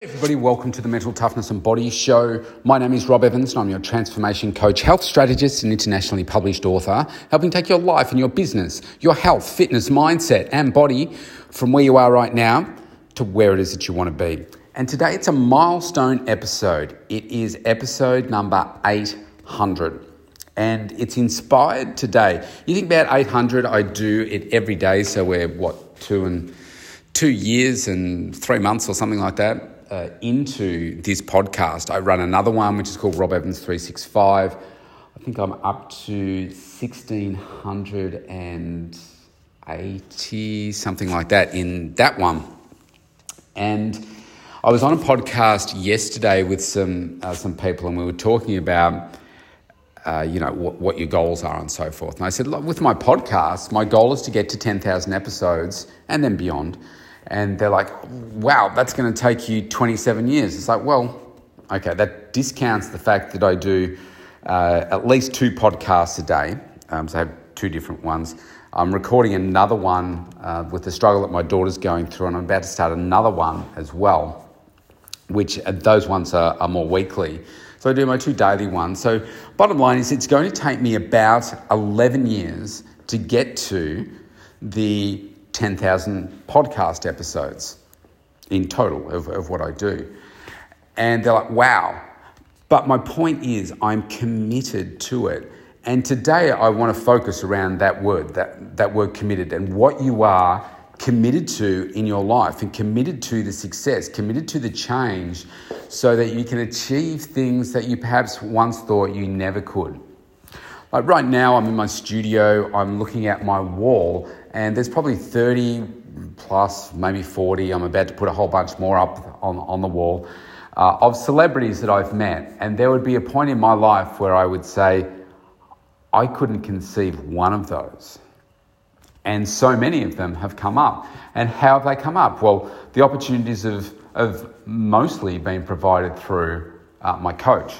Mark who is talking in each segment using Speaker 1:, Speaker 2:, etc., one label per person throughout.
Speaker 1: Everybody, welcome to the Mental Toughness and Body Show. My name is Rob Evans, and I'm your transformation coach, health strategist, and internationally published author, helping take your life and your business, your health, fitness, mindset, and body from where you are right now to where it is that you want to be. And today it's a milestone episode. It is episode number 800. And it's inspired today. You think about 800, I do it every day. So we're what, two and two years and three months or something like that uh, into this podcast, I run another one which is called Rob Evans 365. I think I'm up to 1680, something like that, in that one. And I was on a podcast yesterday with some, uh, some people, and we were talking about. Uh, you know what, what, your goals are and so forth. And I said, Look, with my podcast, my goal is to get to ten thousand episodes and then beyond and they're like, wow, that's going to take you 27 years. It's like, well, okay, that discounts the fact that I do uh, at least two podcasts a day. Um, so I have two different ones. I'm recording another one uh, with the struggle that my daughter's going through, and I'm about to start another one as well, which uh, those ones are, are more weekly. So I do my two daily ones. So, bottom line is, it's going to take me about 11 years to get to the 10,000 podcast episodes in total of, of what I do. And they're like, wow. But my point is, I'm committed to it. And today I want to focus around that word, that, that word committed, and what you are committed to in your life and committed to the success, committed to the change, so that you can achieve things that you perhaps once thought you never could. Like right now, I'm in my studio, I'm looking at my wall, and there's probably 30 plus, maybe 40. I'm about to put a whole bunch more up on, on the wall uh, of celebrities that I've met. And there would be a point in my life where I would say, I couldn't conceive one of those. And so many of them have come up. And how have they come up? Well, the opportunities have, have mostly been provided through uh, my coach.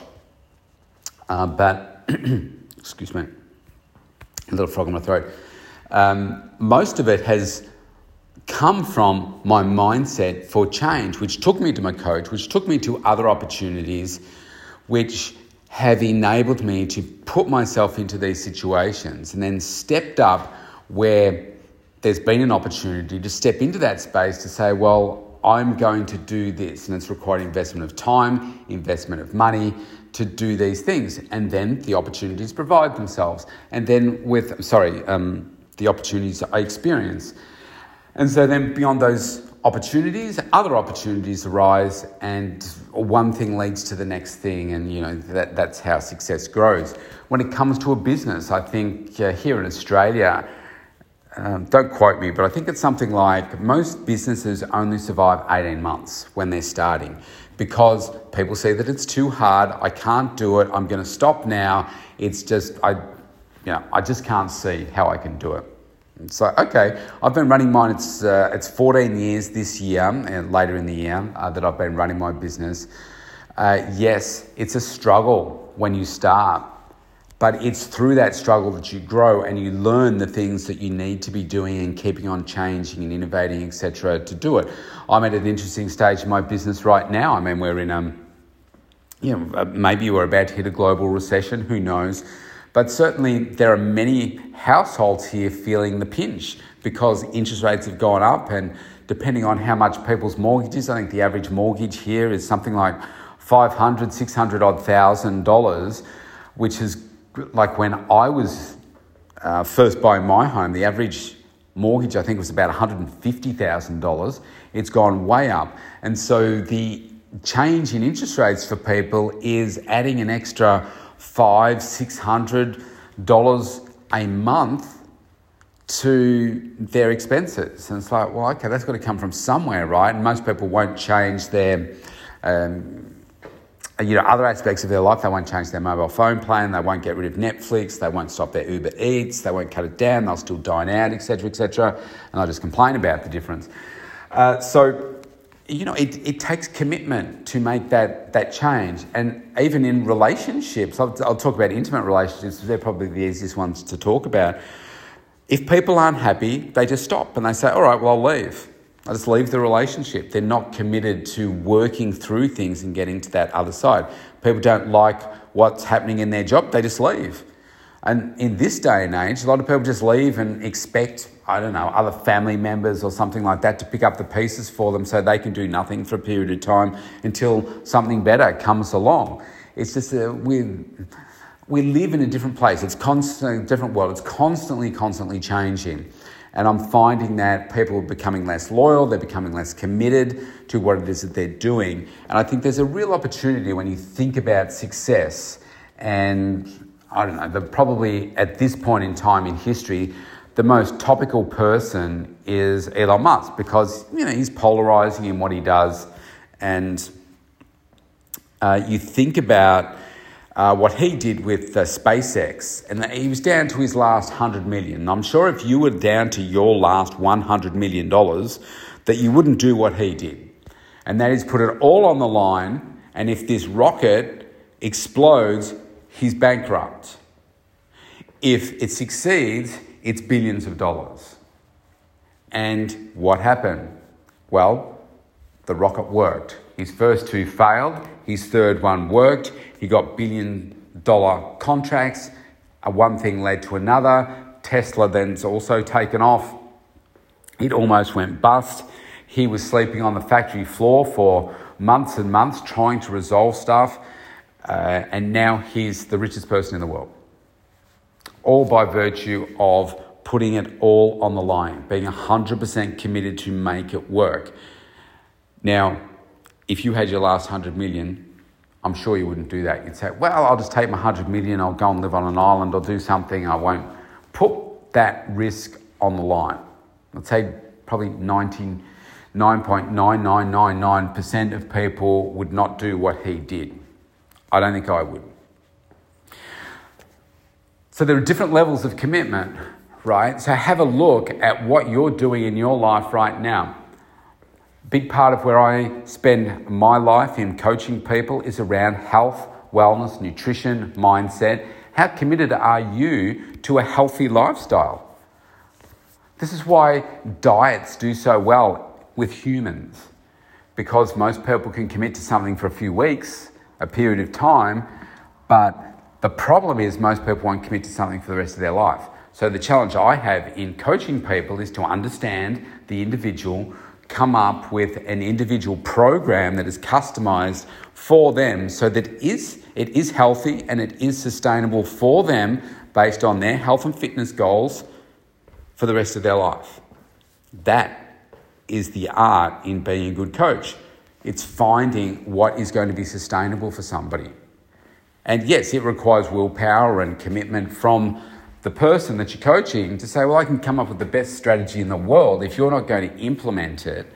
Speaker 1: Uh, but, excuse me, a little frog in my throat. Um, most of it has come from my mindset for change, which took me to my coach, which took me to other opportunities, which have enabled me to put myself into these situations and then stepped up where there's been an opportunity to step into that space to say, well, I'm going to do this, and it's required investment of time, investment of money to do these things, and then the opportunities provide themselves. And then with, sorry, um, the opportunities I experience. And so then beyond those opportunities, other opportunities arise, and one thing leads to the next thing, and you know that, that's how success grows. When it comes to a business, I think uh, here in Australia, um, don't quote me, but I think it's something like most businesses only survive 18 months when they're starting because people see that it's too hard, I can't do it, I'm going to stop now. It's just, I you know, I just can't see how I can do it. So, okay, I've been running mine. It's uh, it's 14 years this year, and later in the year uh, that I've been running my business. Uh, yes, it's a struggle when you start, but it's through that struggle that you grow and you learn the things that you need to be doing and keeping on changing and innovating, etc. To do it, I'm at an interesting stage in my business right now. I mean, we're in um, you know, maybe we're about to hit a global recession. Who knows? But certainly, there are many households here feeling the pinch because interest rates have gone up, and depending on how much people's mortgages, I think the average mortgage here is something like 500, 600 odd thousand dollars, which is like when I was uh, first buying my home, the average mortgage I think was about $150,000. It's gone way up. And so the change in interest rates for people is adding an extra five, six hundred dollars a month to their expenses. And it's like, well, okay, that's got to come from somewhere, right? And most people won't change their, um, you know, other aspects of their life. They won't change their mobile phone plan. They won't get rid of Netflix. They won't stop their Uber Eats. They won't cut it down. They'll still dine out, etc., etc. And they'll just complain about the difference. Uh, so you know, it, it takes commitment to make that, that change. And even in relationships, I'll, I'll talk about intimate relationships, they're probably the easiest ones to talk about. If people aren't happy, they just stop and they say, all right, well, I'll leave. I just leave the relationship. They're not committed to working through things and getting to that other side. People don't like what's happening in their job, they just leave. And in this day and age, a lot of people just leave and expect, I don't know, other family members or something like that to pick up the pieces for them so they can do nothing for a period of time until something better comes along. It's just a, we, we live in a different place. It's constantly different world. It's constantly, constantly changing. And I'm finding that people are becoming less loyal, they're becoming less committed to what it is that they're doing. And I think there's a real opportunity when you think about success and I don't know, probably at this point in time in history, the most topical person is Elon Musk because you know he's polarizing in what he does, and uh, you think about uh, what he did with uh, SpaceX, and he was down to his last hundred million. I'm sure if you were down to your last one hundred million dollars, that you wouldn't do what he did, and that is put it all on the line. And if this rocket explodes, he's bankrupt. If it succeeds, it's billions of dollars. And what happened? Well, the rocket worked. His first two failed, his third one worked. He got billion dollar contracts. Uh, one thing led to another. Tesla then's also taken off. It almost went bust. He was sleeping on the factory floor for months and months trying to resolve stuff. Uh, and now he's the richest person in the world. All by virtue of putting it all on the line, being 100% committed to make it work. Now, if you had your last 100 million, I'm sure you wouldn't do that. You'd say, well, I'll just take my 100 million, I'll go and live on an island or do something, I won't put that risk on the line. I'd say probably 99.9999% of people would not do what he did. I don't think I would. So there are different levels of commitment, right? So have a look at what you're doing in your life right now. Big part of where I spend my life in coaching people is around health, wellness, nutrition, mindset. How committed are you to a healthy lifestyle? This is why diets do so well with humans because most people can commit to something for a few weeks a period of time, but the problem is most people won't commit to something for the rest of their life. So the challenge I have in coaching people is to understand the individual, come up with an individual program that is customized for them so that is, it is healthy and it is sustainable for them based on their health and fitness goals for the rest of their life. That is the art in being a good coach. It's finding what is going to be sustainable for somebody. And yes, it requires willpower and commitment from the person that you're coaching to say, well, I can come up with the best strategy in the world. If you're not going to implement it,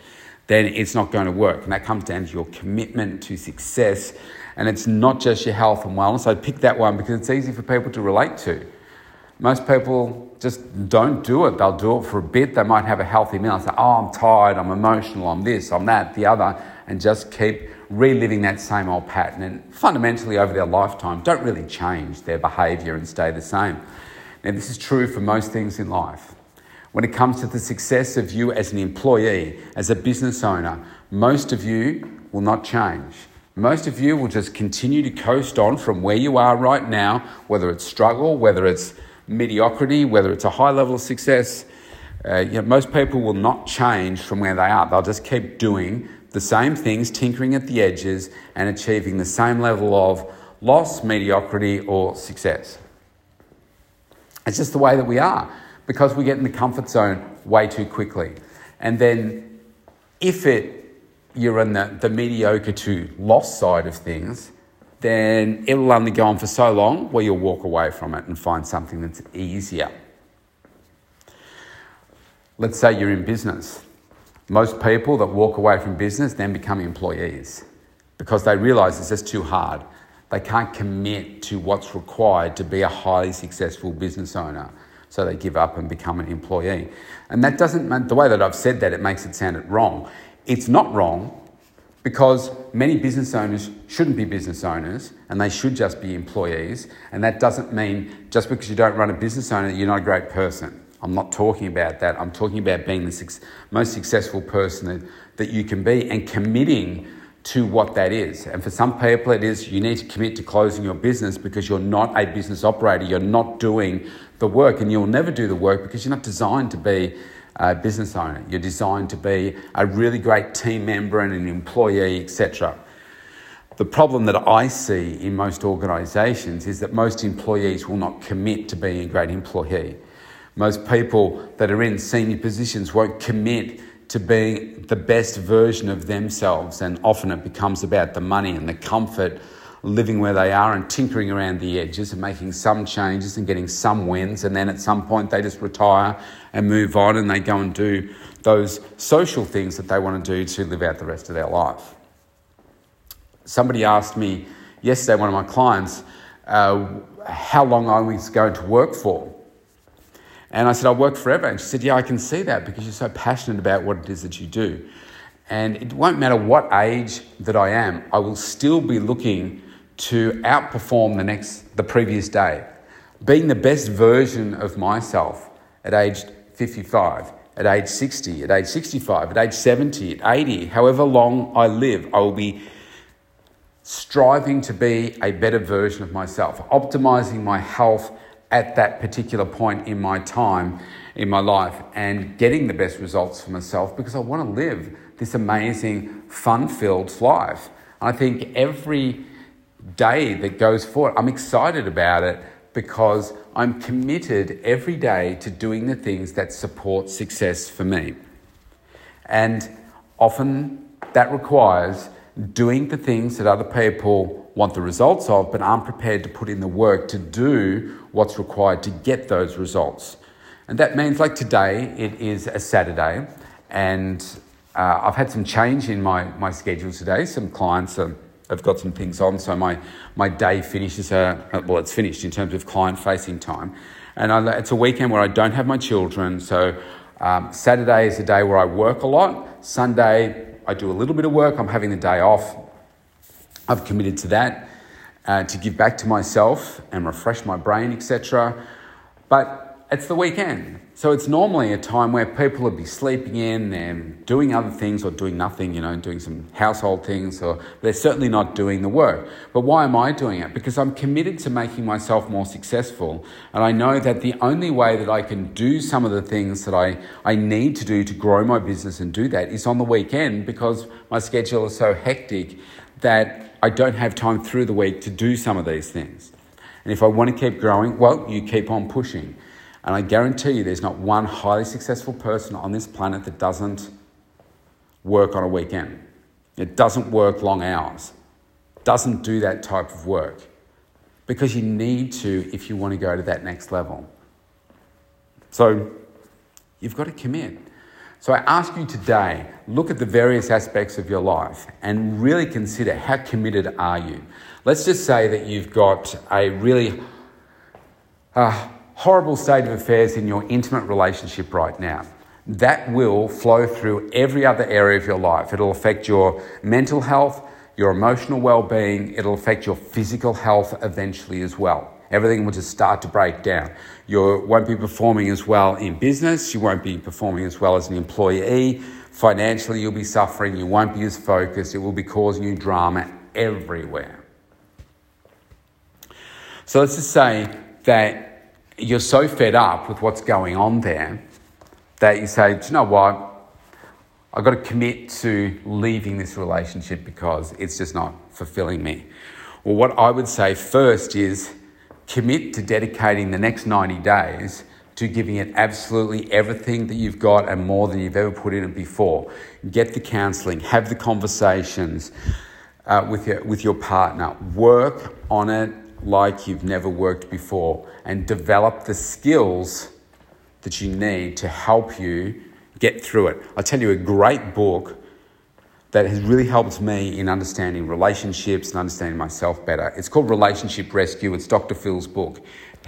Speaker 1: then it's not going to work. And that comes down to your commitment to success. And it's not just your health and wellness. I picked that one because it's easy for people to relate to. Most people just don't do it. They'll do it for a bit. They might have a healthy meal say, oh, I'm tired, I'm emotional, I'm this, I'm that, the other and just keep reliving that same old pattern. And fundamentally, over their lifetime, don't really change their behaviour and stay the same. Now, this is true for most things in life. When it comes to the success of you as an employee, as a business owner, most of you will not change. Most of you will just continue to coast on from where you are right now, whether it's struggle, whether it's mediocrity, whether it's a high level of success. Uh, you know, most people will not change from where they are. They'll just keep doing the same things, tinkering at the edges, and achieving the same level of loss, mediocrity, or success. It's just the way that we are because we get in the comfort zone way too quickly. And then, if it you're in the, the mediocre to lost side of things, then it will only go on for so long where you'll walk away from it and find something that's easier. Let's say you're in business most people that walk away from business then become employees because they realize it's just too hard. They can't commit to what's required to be a highly successful business owner. So they give up and become an employee. And that doesn't, the way that I've said that, it makes it sound wrong. It's not wrong because many business owners shouldn't be business owners and they should just be employees. And that doesn't mean just because you don't run a business owner, you're not a great person. I'm not talking about that. I'm talking about being the most successful person that, that you can be and committing to what that is. And for some people, it is you need to commit to closing your business because you're not a business operator. You're not doing the work, and you'll never do the work because you're not designed to be a business owner. You're designed to be a really great team member and an employee, etc. The problem that I see in most organisations is that most employees will not commit to being a great employee. Most people that are in senior positions won't commit to being the best version of themselves, and often it becomes about the money and the comfort living where they are and tinkering around the edges and making some changes and getting some wins, and then at some point they just retire and move on and they go and do those social things that they want to do to live out the rest of their life. Somebody asked me yesterday, one of my clients, uh, how long I was going to work for. And I said, I'll work forever. And she said, Yeah, I can see that because you're so passionate about what it is that you do. And it won't matter what age that I am, I will still be looking to outperform the next the previous day. Being the best version of myself at age 55, at age 60, at age 65, at age 70, at 80, however long I live, I will be striving to be a better version of myself, optimizing my health at that particular point in my time in my life and getting the best results for myself because I want to live this amazing, fun filled life. I think every day that goes forward, I'm excited about it because I'm committed every day to doing the things that support success for me. And often that requires doing the things that other people want the results of, but aren't prepared to put in the work to do what's required to get those results. And that means, like today, it is a Saturday, and uh, I've had some change in my, my schedule today. Some clients are, have got some things on, so my, my day finishes, uh, well, it's finished in terms of client facing time. And I, it's a weekend where I don't have my children, so um, Saturday is a day where I work a lot. Sunday, I do a little bit of work. I'm having the day off. I've committed to that uh, to give back to myself and refresh my brain, etc. But it's the weekend. So it's normally a time where people would be sleeping in and doing other things or doing nothing, you know, doing some household things, or they're certainly not doing the work. But why am I doing it? Because I'm committed to making myself more successful. And I know that the only way that I can do some of the things that I, I need to do to grow my business and do that is on the weekend because my schedule is so hectic that I don't have time through the week to do some of these things. And if I want to keep growing, well, you keep on pushing. And I guarantee you, there's not one highly successful person on this planet that doesn't work on a weekend. It doesn't work long hours, doesn't do that type of work. Because you need to if you want to go to that next level. So you've got to commit. So I ask you today, look at the various aspects of your life and really consider how committed are you. Let's just say that you've got a really uh, horrible state of affairs in your intimate relationship right now. That will flow through every other area of your life. It'll affect your mental health, your emotional well being, it'll affect your physical health eventually as well. Everything will just start to break down. You won't be performing as well in business, you won't be performing as well as an employee. Financially, you'll be suffering, you won't be as focused, it will be causing you drama everywhere. So let's just say that you're so fed up with what's going on there that you say, Do you know what? I've got to commit to leaving this relationship because it's just not fulfilling me. Well, what I would say first is commit to dedicating the next 90 days to giving it absolutely everything that you've got and more than you've ever put in it before. Get the counseling, have the conversations uh, with, your, with your partner, work on it like you've never worked before and develop the skills that you need to help you get through it. I'll tell you a great book that has really helped me in understanding relationships and understanding myself better. It's called Relationship Rescue. It's Dr. Phil's book.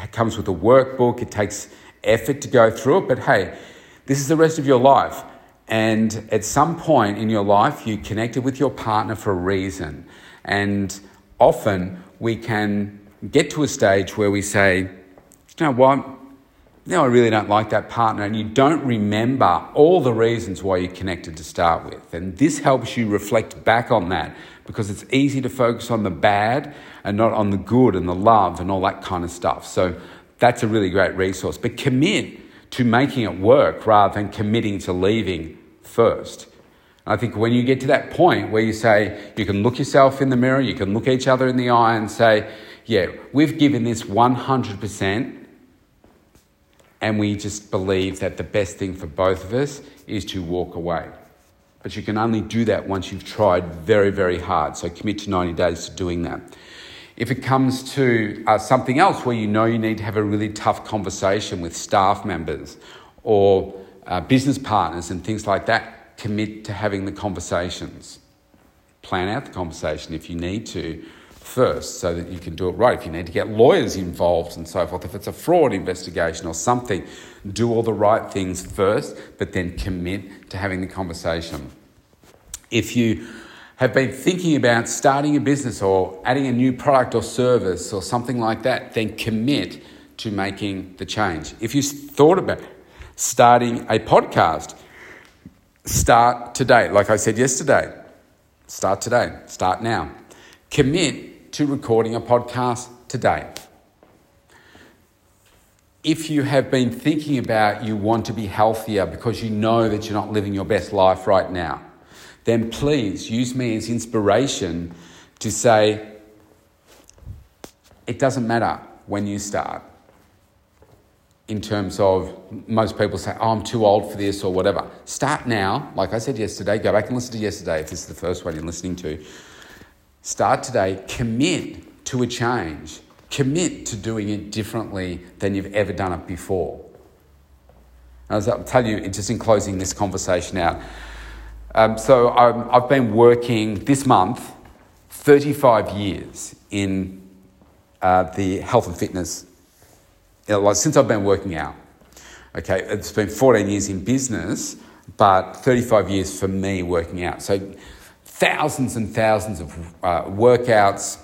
Speaker 1: It comes with a workbook. It takes effort to go through it, but hey, this is the rest of your life. And at some point in your life, you connected with your partner for a reason. And often we can get to a stage where we say, you know what? no, I really don't like that partner, and you don't remember all the reasons why you connected to start with. And this helps you reflect back on that because it's easy to focus on the bad and not on the good and the love and all that kind of stuff. So that's a really great resource. But commit to making it work rather than committing to leaving first. I think when you get to that point where you say, you can look yourself in the mirror, you can look each other in the eye and say, yeah, we've given this 100%, and we just believe that the best thing for both of us is to walk away. But you can only do that once you've tried very, very hard. So commit to 90 days to doing that. If it comes to uh, something else where you know you need to have a really tough conversation with staff members or uh, business partners and things like that, commit to having the conversations. Plan out the conversation if you need to first so that you can do it right. If you need to get lawyers involved and so forth, if it's a fraud investigation or something, do all the right things first, but then commit to having the conversation. If you have been thinking about starting a business or adding a new product or service or something like that, then commit to making the change. If you thought about starting a podcast, start today. Like I said yesterday, start today, start now. Commit to recording a podcast today. If you have been thinking about you want to be healthier because you know that you're not living your best life right now, then please use me as inspiration to say, it doesn't matter when you start. In terms of most people say, oh, I'm too old for this or whatever. Start now. Like I said yesterday, go back and listen to yesterday if this is the first one you're listening to. Start today. Commit to a change. Commit to doing it differently than you've ever done it before. I'll tell you, just in closing this conversation out, um, so i have been working this month 35 years in uh, the health and fitness, you know, like since I've been working out. Okay, it's been 14 years in business, but 35 years for me working out. So thousands and thousands of uh, workouts,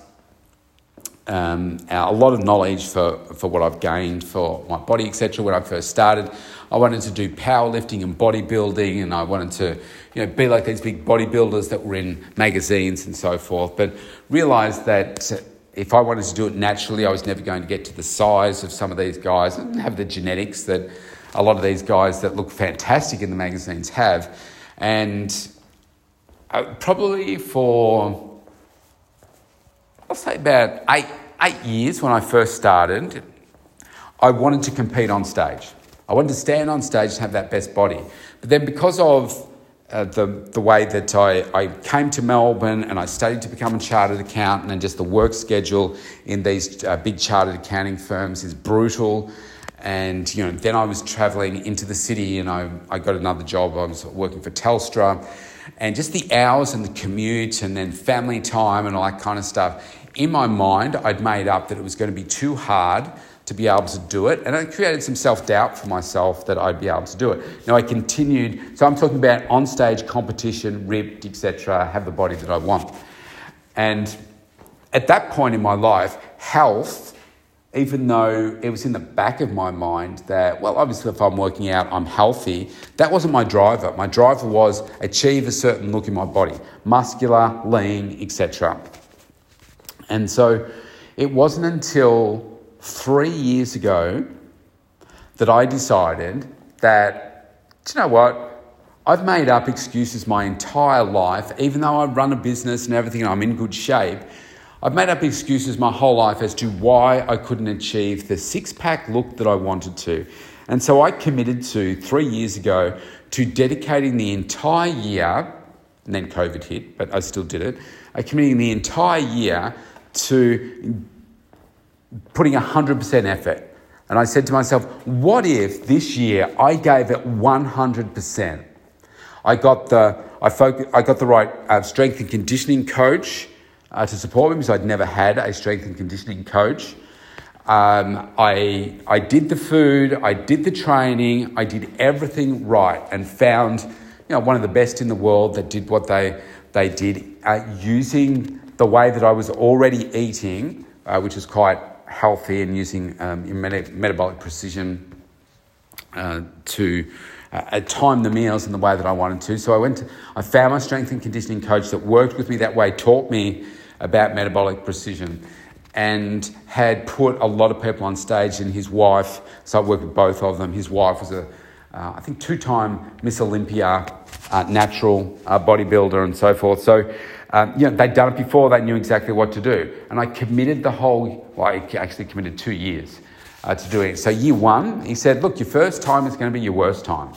Speaker 1: um, a lot of knowledge for, for what I've gained for my body, etc. When I first started, I wanted to do powerlifting and bodybuilding, and I wanted to you know, be like these big bodybuilders that were in magazines and so forth. But realised that if I wanted to do it naturally, I was never going to get to the size of some of these guys and have the genetics that a lot of these guys that look fantastic in the magazines have. And uh, probably for, I'll say about eight, eight years when I first started, I wanted to compete on stage. I wanted to stand on stage and have that best body. But then because of uh, the, the way that I, I came to Melbourne and I studied to become a chartered accountant, and just the work schedule in these uh, big chartered accounting firms is brutal. And you know, then I was travelling into the city, and I, I got another job. I was working for Telstra, and just the hours and the commute, and then family time and all that kind of stuff. In my mind, I'd made up that it was going to be too hard to be able to do it. And I created some self doubt for myself that I'd be able to do it. Now I continued, so I'm talking about on stage competition, ripped, etc., have the body that I want. And at that point in my life, health, even though it was in the back of my mind that, well, obviously, if I'm working out, I'm healthy, that wasn't my driver. My driver was achieve a certain look in my body muscular, lean, etc. And so it wasn't until three years ago that I decided that, do you know what? I've made up excuses my entire life, even though I run a business and everything, I'm in good shape. I've made up excuses my whole life as to why I couldn't achieve the six pack look that I wanted to. And so I committed to three years ago to dedicating the entire year, and then COVID hit, but I still did it. I committed the entire year to putting 100% effort. And I said to myself, what if this year I gave it 100%? I got the, I, focus, I got the right uh, strength and conditioning coach uh, to support me because I'd never had a strength and conditioning coach. Um, I, I did the food, I did the training, I did everything right and found you know, one of the best in the world that did what they, they did uh, using the way that I was already eating, uh, which is quite healthy and using um, metabolic precision uh, to uh, time the meals in the way that I wanted to. So I went. To, I found my strength and conditioning coach that worked with me that way, taught me about metabolic precision, and had put a lot of people on stage. And his wife, so I worked with both of them. His wife was a, uh, I think, two-time Miss Olympia, uh, natural uh, bodybuilder, and so forth. So. Um, you know, they'd done it before, they knew exactly what to do. And I committed the whole, well, I actually committed two years uh, to doing it. So, year one, he said, Look, your first time is going to be your worst time.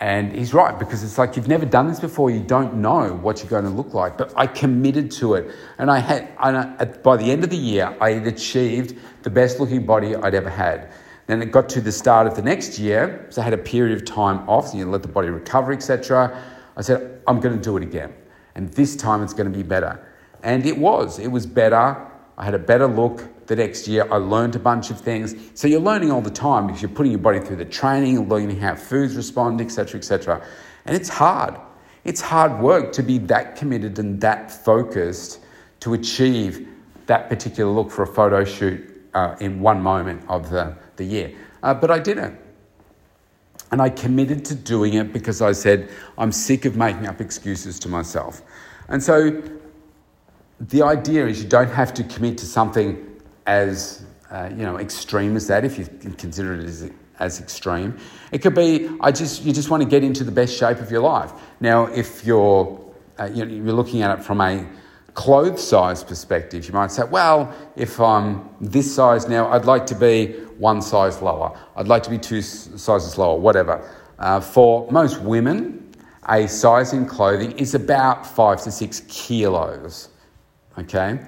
Speaker 1: And he's right, because it's like you've never done this before, you don't know what you're going to look like. But I committed to it. And I had, and I, by the end of the year, I had achieved the best looking body I'd ever had. Then it got to the start of the next year, so I had a period of time off, so you let the body recover, etc. I said, I'm going to do it again. And this time it's going to be better. And it was. It was better. I had a better look the next year. I learned a bunch of things. So you're learning all the time because you're putting your body through the training, learning how foods respond, etc., etc. And it's hard. It's hard work to be that committed and that focused to achieve that particular look for a photo shoot uh, in one moment of the, the year. Uh, but I did it. And I committed to doing it because I said, I'm sick of making up excuses to myself. And so the idea is you don't have to commit to something as uh, you know extreme as that if you consider it as, as extreme. It could be I just you just want to get into the best shape of your life. Now, if you're uh, you're looking at it from a clothes size perspective, you might say, well, if I'm this size now, I'd like to be one size lower. I'd like to be two sizes lower, whatever. Uh, for most women, a size in clothing is about five to six kilos. Okay?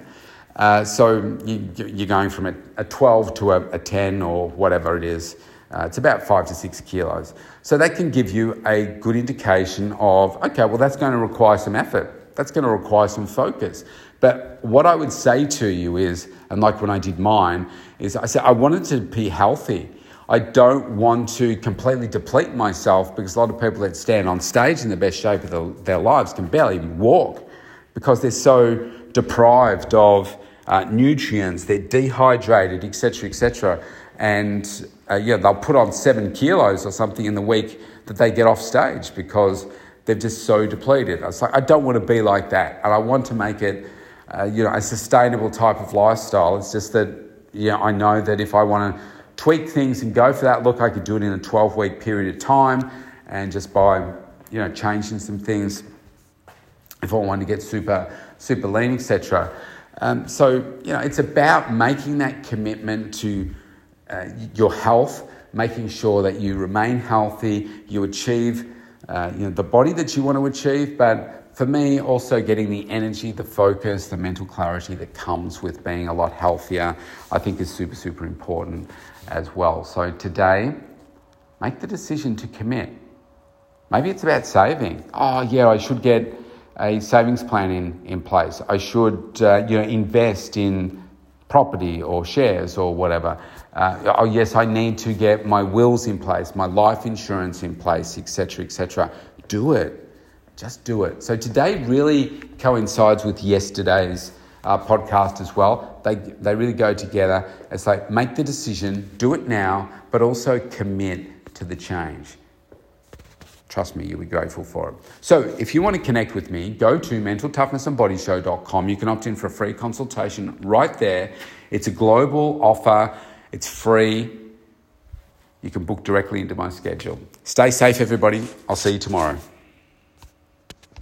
Speaker 1: Uh, so you, are going from a, a 12 to a, a, 10 or whatever it is. Uh, it's about five to six kilos. So that can give you a good indication of, okay, well, that's going to require some effort. That's going to require some focus. But what I would say to you is, and like when I did mine, is I said I wanted to be healthy. I don't want to completely deplete myself because a lot of people that stand on stage in the best shape of the, their lives can barely walk because they're so deprived of uh, nutrients, they're dehydrated, etc., etc. And uh, yeah, they'll put on seven kilos or something in the week that they get off stage because they're just so depleted. I was like, I don't want to be like that, and I want to make it, uh, you know, a sustainable type of lifestyle. It's just that, yeah, I know that if I want to tweak things and go for that look, I could do it in a 12 week period of time, and just by, you know, changing some things. If I want to get super, super lean, etc. Um, so, you know, it's about making that commitment to uh, your health, making sure that you remain healthy, you achieve, uh, you know, the body that you want to achieve, but for me, also getting the energy, the focus, the mental clarity that comes with being a lot healthier, I think is super, super important as well. So today, make the decision to commit. Maybe it's about saving. Oh, yeah, I should get a savings plan in, in place. I should uh, you know, invest in property or shares or whatever. Uh, oh, yes, I need to get my wills in place, my life insurance in place, etc., etc. Do it. Just do it. So today really coincides with yesterday's uh, podcast as well. They, they really go together. It's like make the decision, do it now, but also commit to the change. Trust me, you'll be grateful for it. So, if you want to connect with me, go to mentaltoughnessandbodyshow.com. You can opt in for a free consultation right there. It's a global offer, it's free. You can book directly into my schedule. Stay safe, everybody. I'll see you tomorrow.